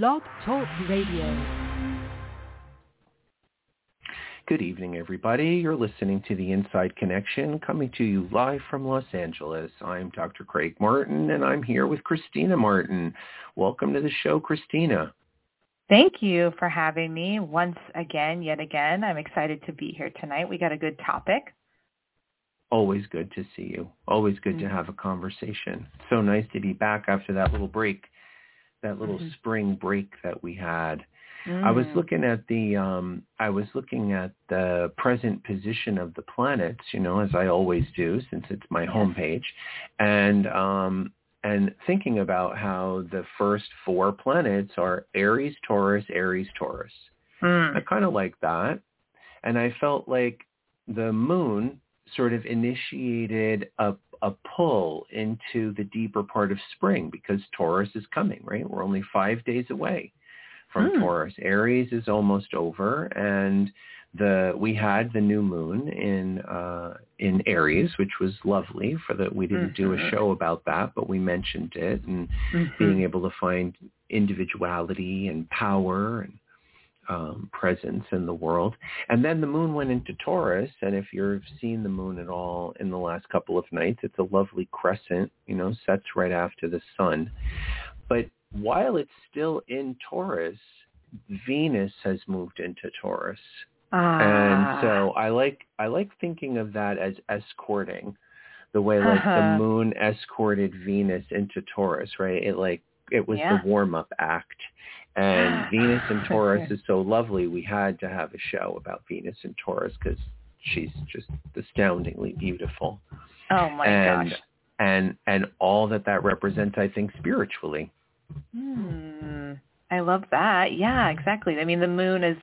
Blog Talk Radio. Good evening, everybody. You're listening to The Inside Connection, coming to you live from Los Angeles. I'm Dr. Craig Martin, and I'm here with Kristina Martin. Welcome to the show, Kristina. Thank you for having me once again, yet again. I'm excited to be here tonight. We got a good topic. Always good to see you. Always good mm-hmm. to have a conversation. So nice to be back after that little break that little mm-hmm. spring break that we had. Mm. I was mm. looking at the um I was looking at the present position of the planets, you know, as I always do since it's my homepage. And um and thinking about how the first four planets are Aries, Taurus, Aries, Taurus. Mm. I kind of like that. And I felt like the moon sort of initiated a a pull into the deeper part of spring because Taurus is coming, right? We're only five days away from hmm. Taurus. Aries is almost over and the we had the new moon in uh in Aries, which was lovely for that we didn't mm-hmm. do a mm-hmm. show about that, but we mentioned it and mm-hmm. being able to find individuality and power and um, presence in the world. And then the moon went into Taurus, and if you've seen the moon at all in the last couple of nights, it's a lovely crescent, you know, sets right after the sun. But while it's still in Taurus, Venus has moved into Taurus. Ah. And so I like I like thinking of that as escorting the way like uh-huh. the moon escorted Venus into Taurus, right? It like it was yeah. the warm up act and Venus and Taurus is so lovely. We had to have a show about Venus and Taurus because she's just astoundingly beautiful. Oh my and, gosh! And and all that that represents, I think, spiritually. Hmm. I love that. Yeah, exactly. I mean, the moon is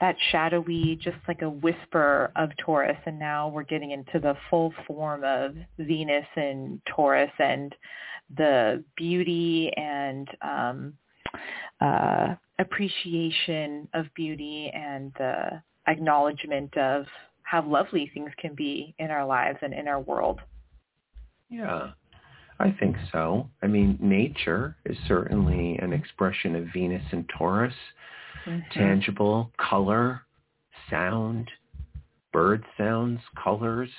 that shadowy, just like a whisper of Taurus, and now we're getting into the full form of Venus and Taurus and the beauty and um uh, appreciation of beauty and the acknowledgement of how lovely things can be in our lives and in our world. Yeah, I think so. I mean, nature is certainly an expression of Venus and Taurus. Mm-hmm. Tangible color, sound, bird sounds, colors,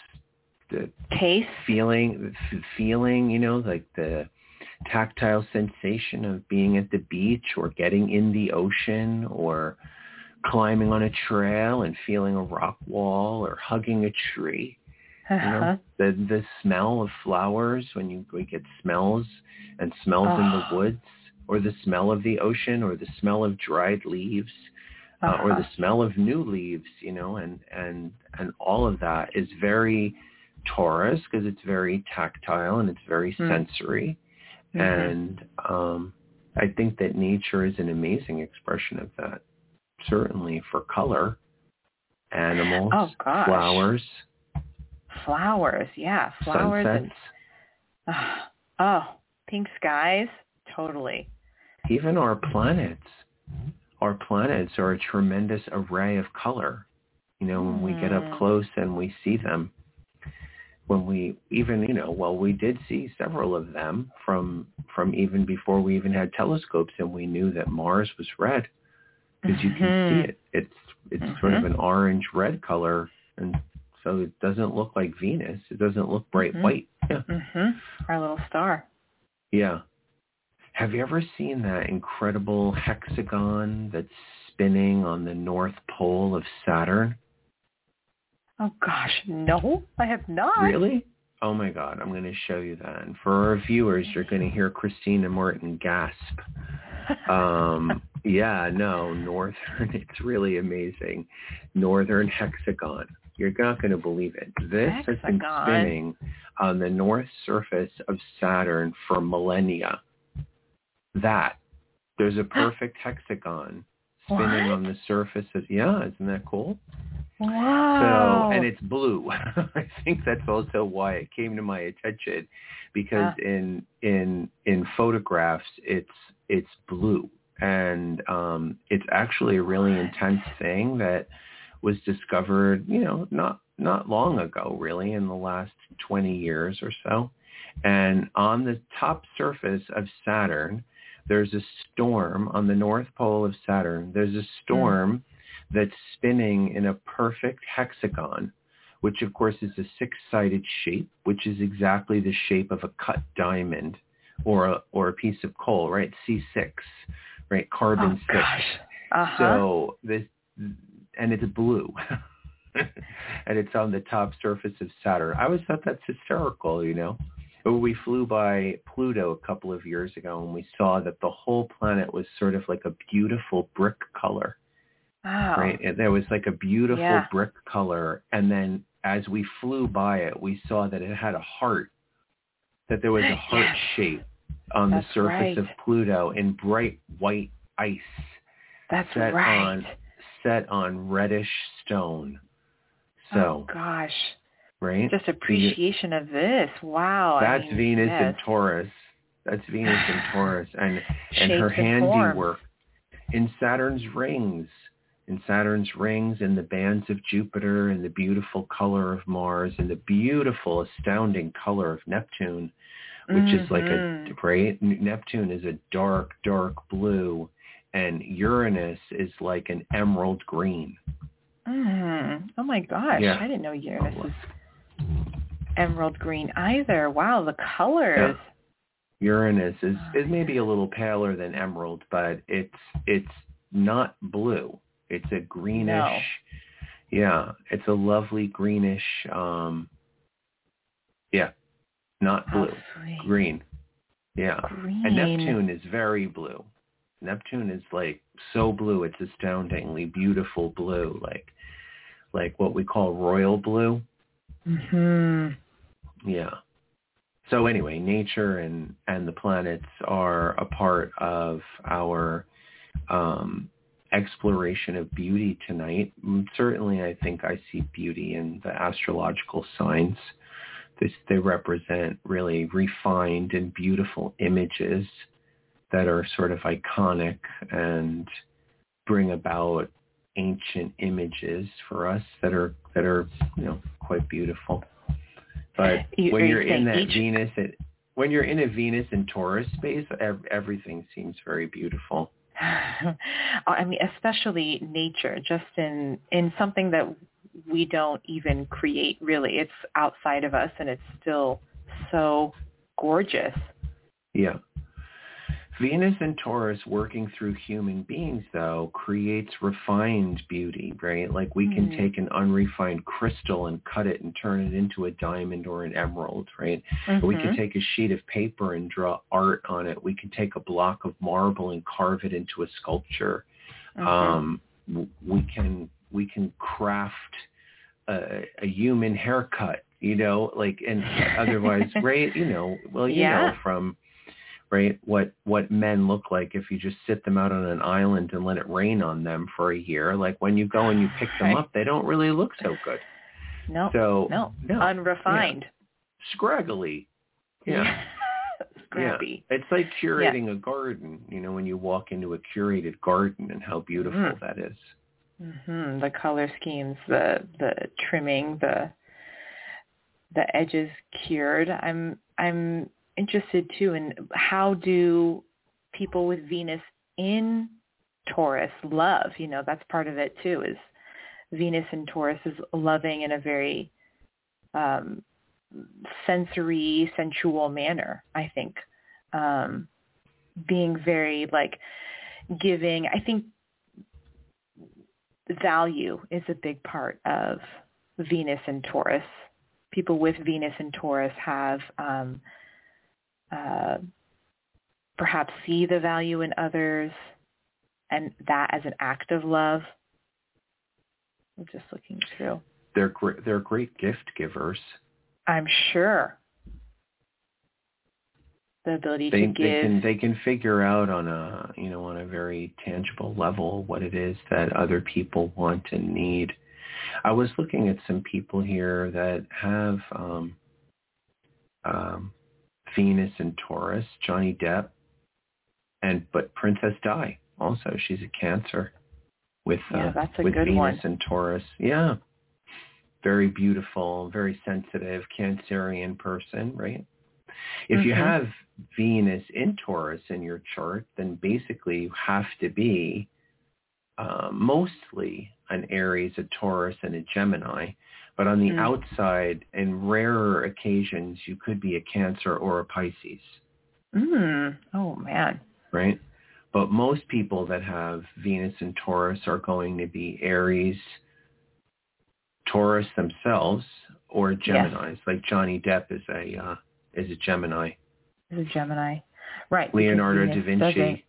the taste, feeling, feeling. You know, like the tactile sensation of being at the beach or getting in the ocean or climbing on a trail and feeling a rock wall or hugging a tree. Uh-huh. You know, uh-huh. the the smell of flowers when you we get smells and smells oh. in the woods or the smell of the ocean or the smell of dried leaves uh-huh. uh, or the uh-huh. smell of new leaves, you know, and and and all of that is very Taurus because it's very tactile and it's very mm. sensory. Mm-hmm. And um, I think that nature is an amazing expression of that. Certainly for color, animals, oh, flowers. Flowers, yeah, flowers Sunsets. and uh, oh, pink skies, totally. Even our planets, our planets are a tremendous array of color. You know, when we get up mm. close and we see them, when we even you know well we did see several of them from from even before we even had telescopes and we knew that Mars was red because mm-hmm. you can see mm-hmm. it it's it's mm-hmm. sort of mm-hmm. an orange red color and so it doesn't look like Venus it doesn't look bright mm-hmm. white yeah mhm our little star yeah have you ever seen that incredible hexagon that's spinning on the north pole of Saturn Oh gosh, no, I have not. Really? Oh my God, I'm going to show you that. And for our viewers, you're going to hear Kristina Martin gasp. Um, yeah, no, northern. It's really amazing. Northern hexagon. You're not going to believe it. This hexagon. has been spinning on the north surface of Saturn for millennia. That there's a perfect hexagon spinning what? on the surface of yeah, isn't that cool? Wow. So, and it's blue. I think that's also why it came to my attention because yeah. in in in photographs it's it's blue and um it's actually a really intense thing that was discovered, you know, not not long ago really in the last 20 years or so. And on the top surface of Saturn, there's a storm on the north pole of Saturn. There's a storm mm. That's spinning in a perfect hexagon, which of course is a six-sided shape, which is exactly the shape of a cut diamond or a, or a piece of coal, right? C6, right? Carbon oh, six. Uh-huh. So this, and it's blue. and it's on the top surface of Saturn. I always thought that's hysterical, you know. But we flew by Pluto a couple of years ago and we saw that the whole planet was sort of like a beautiful brick color. Wow. Right? And there was like a beautiful Yeah. brick color. And then as we flew by it, we saw that it had a heart, that there was a heart Yes. shape on That's the surface right. of Pluto in bright white ice That's set right. on set on reddish stone. So, oh gosh, right? just appreciation of this. Wow. I That's mean, Venus yes. and Taurus. That's Venus and Taurus and and her Shapes handiwork in Saturn's rings. In Saturn's rings and the bands of Jupiter and the beautiful color of Mars and the beautiful astounding color of Neptune, which is like a Mhm. right Neptune is a dark dark blue and Uranus is like an emerald green. Mm. Oh my gosh, Yeah. I didn't know Uranus was emerald green either. Wow, the colors. Uranus is is maybe a little paler than emerald, but it's it's not blue. It's a greenish. No. Yeah, it's a lovely greenish. um Yeah, not blue, sweet. green. Yeah, Green. and Neptune is very blue. Neptune is like so blue, it's astoundingly beautiful blue, like like what we call royal blue. Mhm. Yeah. So anyway, nature and and the planets are a part of our um, exploration of beauty tonight. Mm, Certainly, I think I see beauty in the astrological signs. This, they represent really refined and beautiful images that are sort of iconic and bring about ancient images for us that are that are you know quite beautiful. But You- when you're in that each- Venus, it, when you're in a Venus and Taurus space, ev- everything seems very beautiful. I mean, especially nature, just in in something that we don't even create. Really, it's outside of us, and it's still so gorgeous. Yeah. Venus and Taurus working through human beings, though, creates refined beauty, right? Like we can Mhm. take an unrefined crystal and cut it and turn it into a diamond or an emerald, right? We can Mhm. take a sheet of paper and draw art on it. We can take a block of marble and carve it into a sculpture. Mhm. Um, we can we can craft a, a human haircut, you know, like and otherwise, right? You know, well, you Yeah. know from right what what men look like if you just sit them out on an island and let it rain on them for a year. Like when you go and you pick them Right. up, they don't really look so good. no, So no, no, unrefined. scraggly. Yeah. Scrappy. Yeah. It's like curating a garden, you know, when you walk into a curated garden and how beautiful Mhm. that is. hmm The color schemes, the the trimming, the the edges cured. I'm I'm interested too in how do people with Venus in Taurus love? You know, that's part of it too. Is Venus in Taurus is loving in a very um, sensory, sensual manner. I think um, being very like giving. I think value is a big part of Venus and Taurus. People with Venus and Taurus have um, uh, perhaps see the value in others and that as an act of love. I'm just looking through. They're great. They're great gift givers. I'm sure the ability They to they can they can figure out on a you know on a very tangible level what it is that other people want and need. I was looking at some people here that have um, um, Venus and Taurus, Johnny Depp, and but Princess Di also. She's a Cancer with Yeah, uh, that's a with good Venus one. and Taurus. Yeah, very beautiful, very sensitive, Cancerian person, right? If Mm-hmm. you have Venus in Taurus in your chart, then basically you have to be uh, mostly an Aries, a Taurus, and a Gemini. But on the Mm. outside, in rarer occasions, you could be a Cancer or a Pisces, Mm. Oh man. right? But most people that have Venus and Taurus are going to be Aries, Taurus themselves, or Geminis. Like Johnny Depp is a uh, is a Gemini. Is a Gemini. Right. Leonardo da Vinci,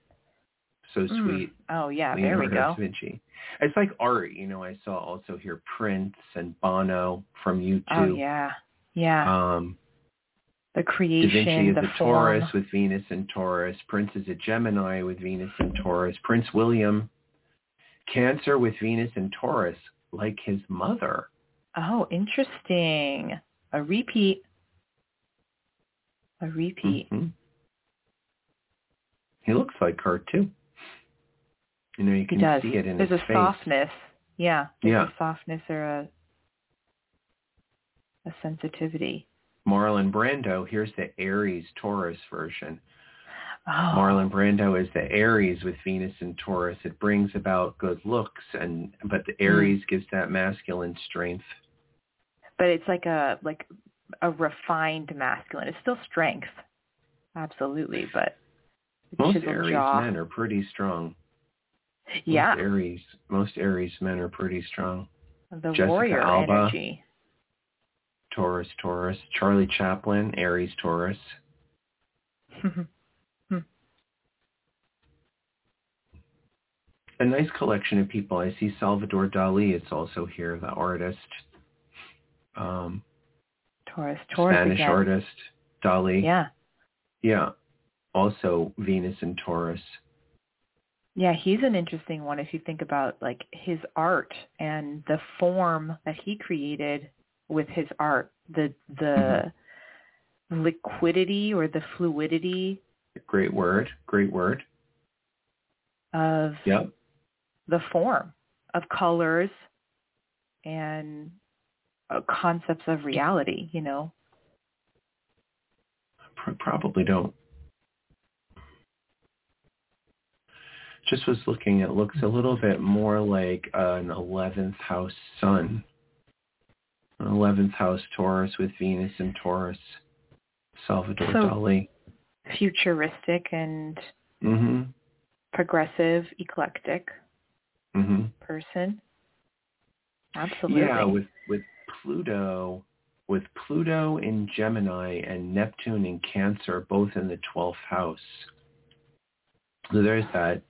so Mm. Oh yeah, there Leonardo we da go. Vinci. It's like art, you know. I saw also here Prince and Bono from U2. Oh yeah. Yeah. Um, the Da Vinci is the a form. Taurus with Venus and Taurus. Prince is a Gemini with Venus and Taurus. Prince William, Cancer with Venus and Taurus, like his mother. Oh, interesting. A repeat. A repeat. Mhm. He looks like her too. You know, you can does. see it in There's his a softness. Yeah. There's Yeah. a softness or a a sensitivity. Marlon Brando, here's the Aries Taurus version. Oh. Marlon Brando is the Aries with Venus and Taurus. It brings about good looks, and but the hmm. Aries gives that masculine strength. But it's like a like a refined masculine. It's still strength. Absolutely, but Most Aries jaw. men are pretty strong. Yeah. Most Aries, most Aries men are pretty strong. The Jessica warrior Alba. energy. Taurus, Taurus. Charlie Chaplin, Aries, Taurus. A nice collection of people. I see Salvador Dali. It's also here, the artist. Um, Taurus. Taurus Spanish again. artist, Dali. Yeah. Yeah. Also Venus and Taurus. Yeah, he's an interesting one if you think about like his art and the form that he created with his art, the the liquidity or the fluidity Great word. Great word. of Yep. the form of colors and uh, concepts of reality, you know. Pr- probably don't. Just was looking. It looks a little bit more like an 11th house sun. An 11th house Taurus with Venus and Taurus. Salvador So- Dali. Futuristic and hmm progressive, eclectic hmm person. Absolutely. Yeah, with with Pluto, with Pluto in Gemini and Neptune in Cancer, both in the twelfth house. So there's that,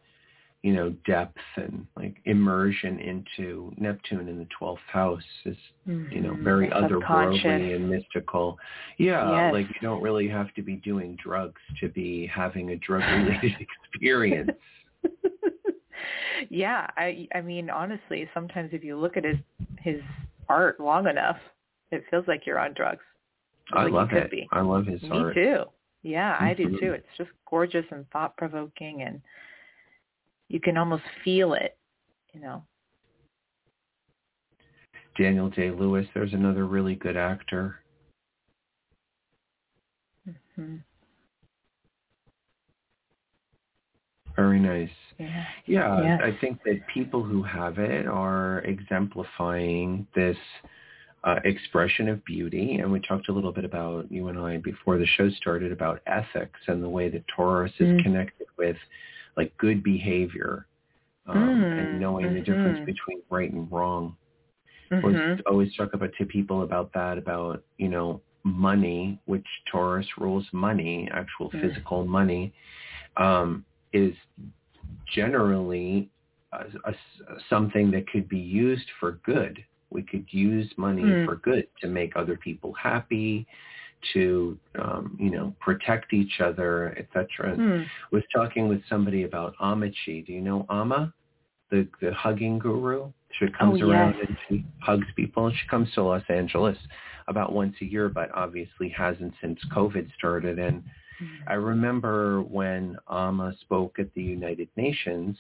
you know, depth and like immersion into Neptune in the twelfth house is, you know, very mm-hmm. otherworldly and mystical. Yeah, Yes. like you don't really have to be doing drugs to be having a drug-related experience. yeah, I I mean honestly, sometimes if you look at his his art long enough, it feels like you're on drugs. I Like love it. be. I love his Me art. too. Yeah, I do too. Mm-hmm. It's just gorgeous and thought provoking and you can almost feel it, you know. Daniel Day Lewis, there's another really good actor. hmm Very nice. Yeah. Yeah, Yes. I think that people who have it are exemplifying this uh, expression of beauty. And we talked a little bit about, you and I, before the show started, about ethics and the way that Taurus is Mm. connected with like good behavior um, Mm, and knowing the difference mhm. between right and wrong. Mhm. always, always talk about to people about that about you know money which taurus rules money actual Mm. physical money um, is generally a, a, something that could be used for good we could use money Mm. for good to make other people happy to um, you know protect each other etc Hmm. was talking with somebody about Ammachi. Do you know Amma, the the hugging guru? She comes Oh, around yes. and she hugs people. She comes to Los Angeles about once a year, but obviously hasn't since COVID started. And Mm. I remember when Amma spoke at the United Nations,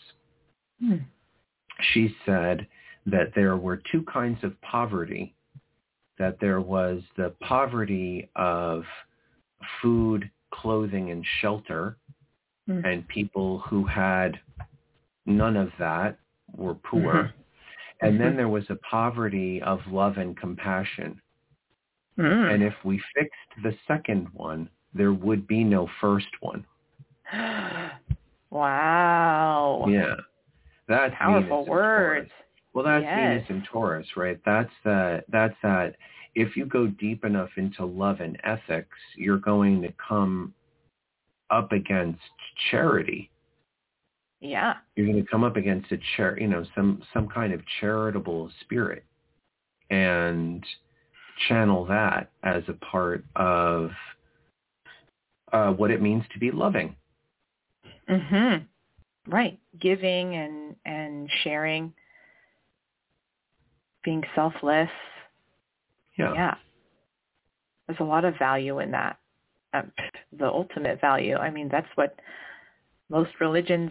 Hmm. she said that there were two kinds of poverty. That there was the poverty of food, clothing, and shelter, mm-hmm. and people who had none of that were poor. Mm-hmm. And then mm-hmm. there was a poverty of love and compassion. Mm. And if we fixed the second one, there would be no first one. wow. Yeah. That's powerful words. Well, that's yes. Venus and Taurus, right? That's that. That's that. If you go deep enough into love and ethics, you're going to come up against charity. Yeah. You're going to come up against a char, you know, some some kind of charitable spirit, and channel that as a part of uh, what it means to be loving. Mhm. Right. Giving and and sharing, being selfless. Yeah. Yeah. There's a lot of value in that. Um, the ultimate value. I mean, that's what most religions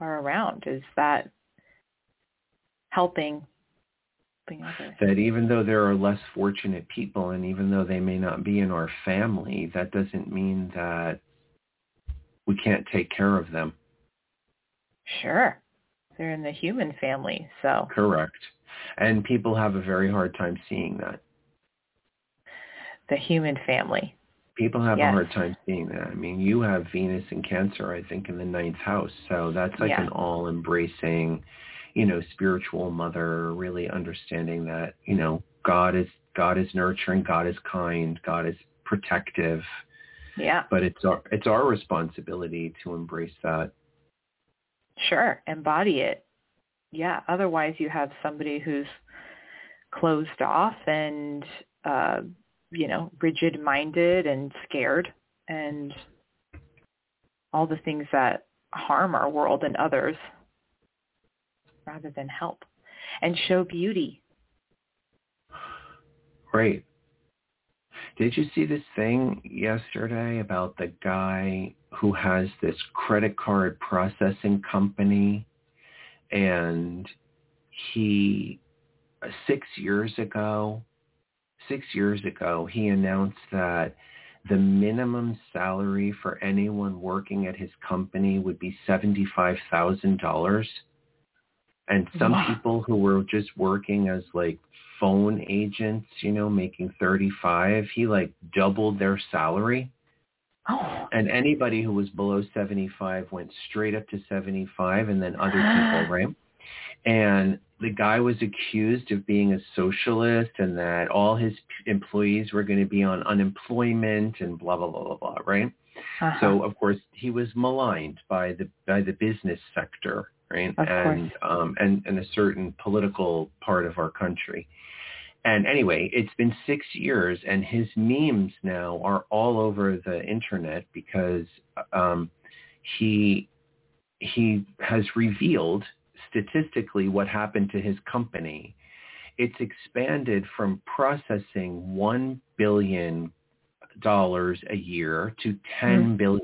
are around is that helping that even though there are less fortunate people and even though they may not be in our family, that doesn't mean that we can't take care of them. Sure. They're in the human family, so. Correct. And people have a very hard time seeing that. The human family. People have yes. a hard time seeing that. I mean, you have Venus and Cancer, I think, in the ninth house. So that's like yeah. an all-embracing, you know, spiritual mother, really understanding that, you know, God is God is nurturing, God is kind, God is protective. Yeah. But it's our it's our responsibility to embrace that. Sure, embody it. Yeah, otherwise you have somebody who's closed off and uh you know, rigid-minded and scared and all the things that harm our world and others rather than help and show beauty. Great. Did you see this thing yesterday about the guy who has this credit card processing company and he uh, six years ago six years ago, he announced that the minimum salary for anyone working at his company would be $75,000. And some wow. people who were just working as like phone agents, you know, making 35, he like doubled their salary. Oh. And anybody who was below 75 went straight up to 75 and then other people, right? And the guy was accused of being a socialist and that all his employees were going to be on unemployment and blah blah blah blah blah right uh-huh. so of course he was maligned by the by the business sector right of and course. um and and a certain political part of our country and anyway it's been 6 years and his memes now are all over the internet because um he he has revealed statistically what happened to his company. It's expanded from processing $1 billion a year to ten mm.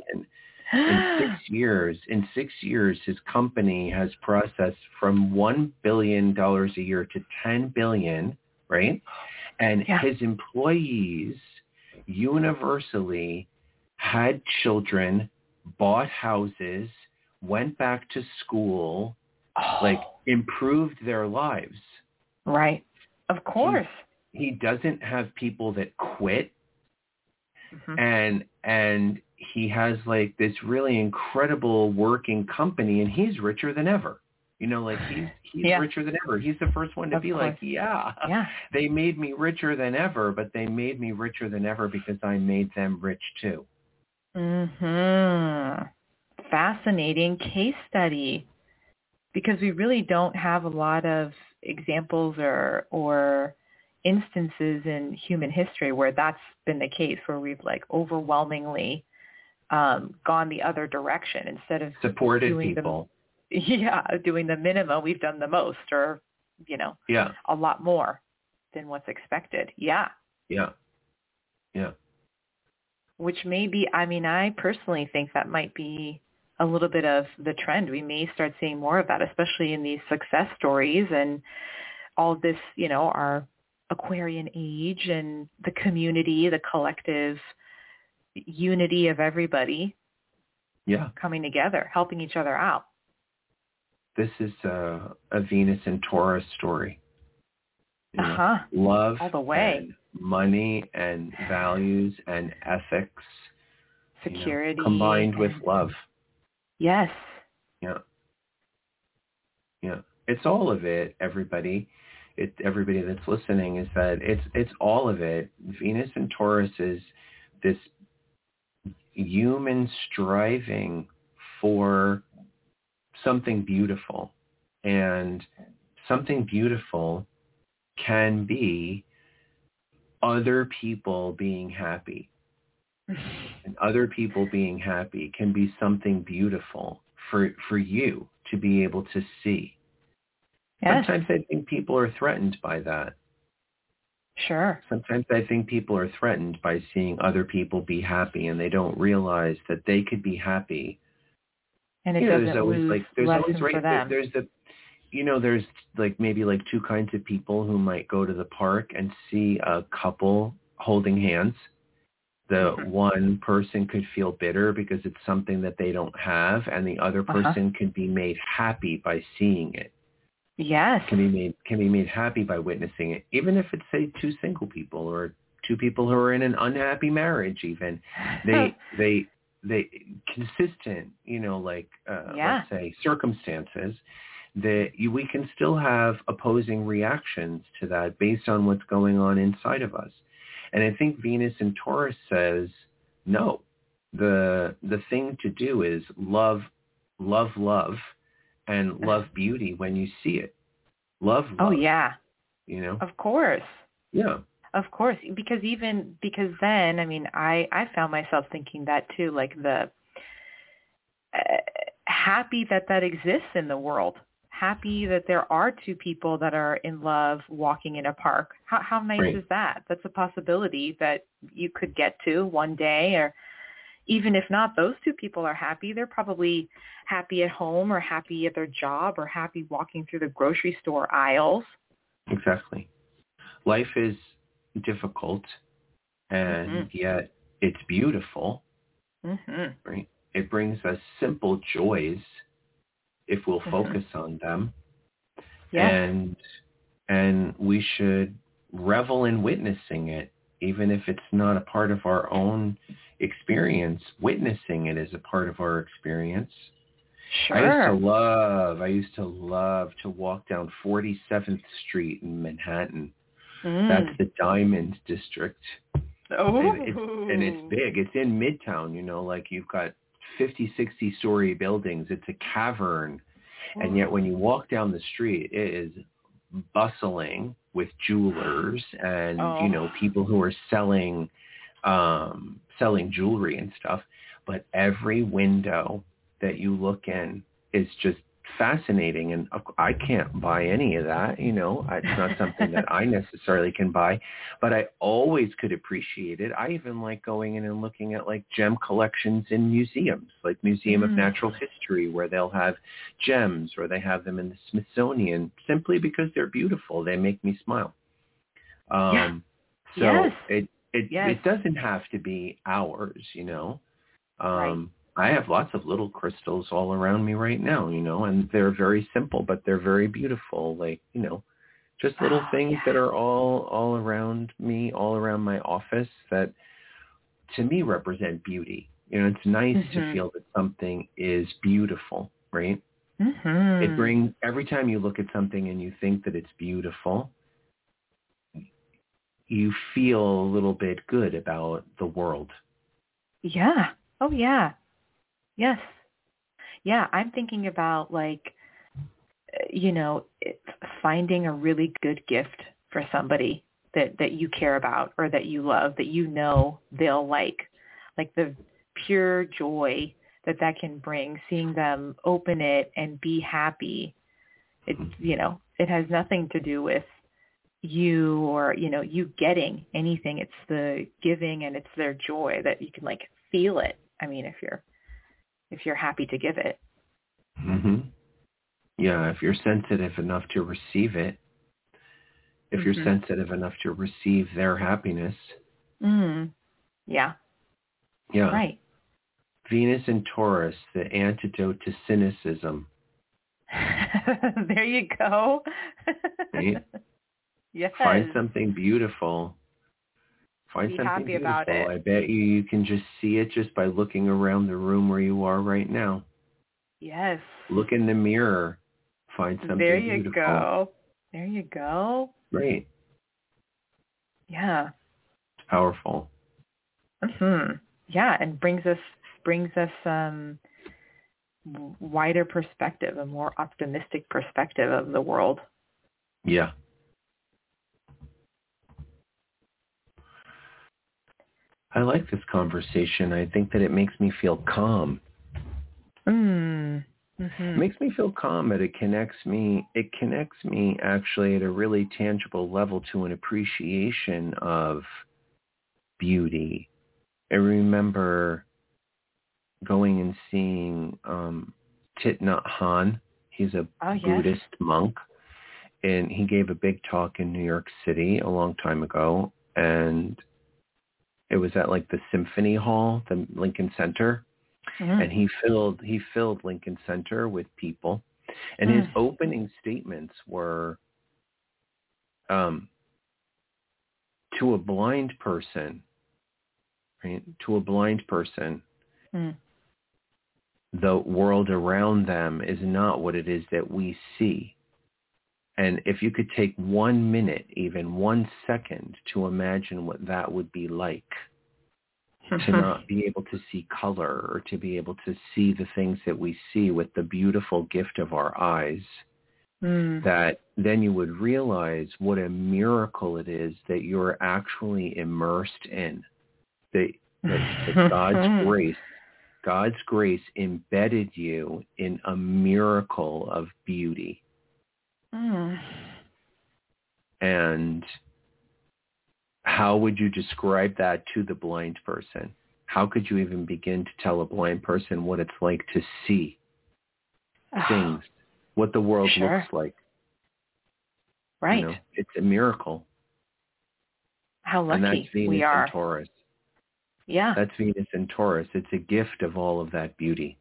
in six years. In six years, his company has processed from one billion dollars a year to ten billion, right? And yeah. his employees universally had children, bought houses, went back to school, oh. like improved their lives. Right. Of course. He, he doesn't have people that quit mm-hmm. and and he has like this really incredible working company and he's richer than ever. You know, like he's he's yeah. richer than ever. He's the first one to of be course. like, yeah, yeah, they made me richer than ever, but they made me richer than ever because I made them rich too. Mhm. Fascinating case study because we really don't have a lot of examples or or instances in human history where that's been the case where we've like overwhelmingly um, gone the other direction instead of supported people. Yeah, doing the minimum, we've done the most, or you know, yeah, a lot more than what's expected. Yeah, yeah, yeah. Which may be, I mean, I personally think that might be a little bit of the trend. We may start seeing more of that, especially in these success stories and all this, you know, our Aquarian age and the community, the collective unity of everybody yeah coming together, helping each other out. This is a, a Venus and Taurus story. You know, uh-huh. Love all the way. And money and values and ethics. Security. You know, combined with love. Yes. Yeah. Yeah. It's all of it, everybody. It everybody that's listening is that it's it's all of it. Venus and Taurus is this human striving for something beautiful. And something beautiful can be other people being happy. and other people being happy can be something beautiful for for you to be able to see. Yes. Sometimes I think people are threatened by that. Sure. Sometimes I think people are threatened by seeing other people be happy and they don't realize that they could be happy. And it know, doesn't there's always lose like there's always right there's the you know there's like maybe like two kinds of people who might go to the park and see a couple holding hands. The Mhm. one person could feel bitter because it's something that they don't have and the other Uh-huh. person can be made happy by seeing it Yes. can be made can be made happy by witnessing it, even if it's say two single people or two people who are in an unhappy marriage. Even they they they consistent, you know, like uh, Yeah. let's say circumstances that you, we can still have opposing reactions to that based on what's going on inside of us. And I think Venus and Taurus says no. The the thing to do is love love love and love beauty when you see it. Love, love oh yeah. you know. Of course. Yeah. Of course, because even because then, I mean, I I found myself thinking that too, like the uh, happy that that exists in the world, happy that there are two people that are in love walking in a park. How how nice Right. is that? That's a possibility that you could get to one day, or even if not, those two people are happy. They're probably happy at home, or happy at their job, or happy walking through the grocery store aisles. Exactly. Life is difficult and Mhm. yet it's beautiful, hmm right? It brings us simple joys if we'll Mhm. focus on them. Yes. And and we should revel in witnessing it even if it's not a part of our own experience. Witnessing it is a part of our experience. Sure. I used to love, I used to love to walk down 47th Street in Manhattan. Mm. That's the Diamond District. oh. And it's, and it's big. It's in Midtown, you know, like you've got 50, 60 story buildings. It's a cavern. And yet when you walk down the street, it is bustling with jewelers and, Oh. you know, people who are selling, um, selling jewelry and stuff. But every window that you look in is just fascinating and I can't buy any of that, you know. It's not something that I necessarily can buy, but I always could appreciate it. I even like going in and looking at like gem collections in museums, like Museum of Mm. Natural History where they'll have gems or they have them in the Smithsonian simply because they're beautiful. They make me smile. Um so Yes. it it Yes. it doesn't have to be ours, you know. Um Right. I have lots of little crystals all around me right now, you know, and they're very simple, but they're very beautiful. Like, you know, just little Oh, things yeah. that are all all around me, all around my office that to me represent beauty. You know, it's nice Mhm. to feel that something is beautiful, right? Mhm. It brings every time you look at something and you think that it's beautiful, you feel a little bit good about the world. Yeah. Oh yeah. Yes. Yeah, I'm thinking about like you know, finding a really good gift for somebody that that you care about or that you love that you know they'll like. Like the pure joy that that can bring seeing them open it and be happy. It you know, it has nothing to do with you or you know you getting anything it's the giving and it's their joy that you can like feel it i mean if you're if you're happy to give it hmm Yeah, if you're sensitive enough to receive it, if Mhm. you're sensitive enough to receive their happiness, mm yeah Yeah. Right. Venus and Taurus, the antidote to cynicism. there you go. Right? yes. Find something beautiful. Find Be something happy beautiful. about it. I bet you you can just see it just by looking around the room where you are right now. Yes. Look in the mirror. Find something there you beautiful. go. There you go. Great. Yeah. Powerful. hmm Yeah, and brings us brings us um wider perspective, a more optimistic perspective of the world. Yeah. I like this conversation. I think that it makes me feel calm. Mm. It hmm makes me feel calm and it connects me it connects me actually at a really tangible level to an appreciation of beauty. I remember going and seeing um Thich Nhat Hanh. He's a Oh yes. Buddhist monk and he gave a big talk in New York City a long time ago and it was at like the Symphony Hall, the Lincoln Center Mhm. and he filled he filled Lincoln Center with people, and his Mm. opening statements were, um, to a blind person, right? To a blind person, Mm. the world around them is not what it is that we see. And if you could take one minute, even one second, to imagine what that would be like, to not be able to see color or to be able to see the things that we see with the beautiful gift of our eyes, Mm. that then you would realize what a miracle it is that you're actually immersed in. That, that, that God's grace, God's grace embedded you in a miracle of beauty. Mm. And how would you describe that to the blind person? How could you even begin to tell a blind person what it's like to see things, what the world Sure. looks like? you Right. know? It's a miracle. How and that's lucky Venus we are. and Taurus. Yeah. That's Venus and Taurus. It's a gift of all of that beauty.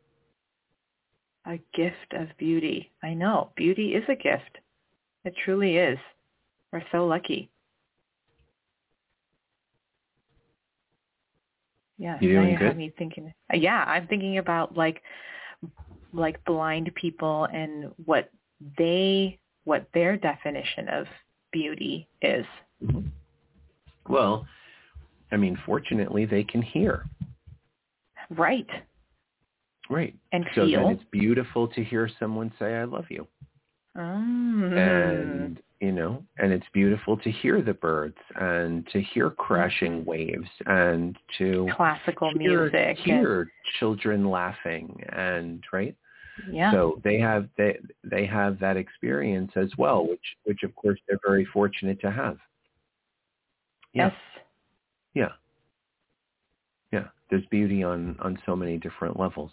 A gift of beauty. I know. Beauty is a gift. It truly is. We're so lucky. Yeah, You doing good? me thinking. Yeah, I'm thinking about like like blind people and what they what their definition of beauty is. Mm-hmm. Well, I mean, fortunately, they can hear. Right. Right. And so feel. then it's beautiful to hear someone say, I love you. Mm. and you know and it's beautiful to hear the birds and to hear crashing waves and to classical hear, music. and- hear children laughing and right yeah. so they have they they have that experience as well which which of course they're very fortunate to have yeah Yes. yeah yeah there's beauty on on so many different levels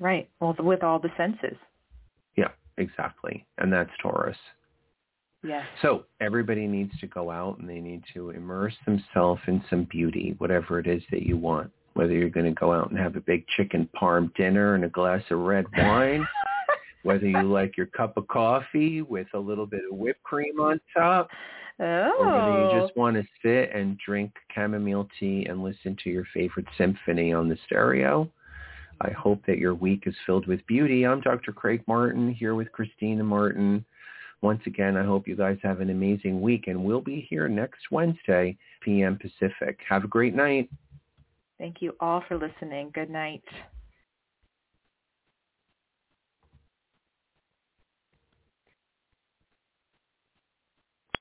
Right. Well, with all the senses. yeah exactly and that's taurus Yes. So everybody needs to go out and they need to immerse themselves in some beauty, whatever it is that you want. Whether you're going to go out and have a big chicken parm dinner and a glass of red wine, whether you like your cup of coffee with a little bit of whipped cream on top, oh. or whether you just oh. want to sit and drink chamomile tea and listen to your favorite symphony on the stereo. I hope that your week is filled with beauty. I'm Dr. Craig Martin here with Kristina Martin. Once again, I hope you guys have an amazing week, and we'll be here next Wednesday, p.m. Pacific. Have a great night. Thank you all for listening. Good night.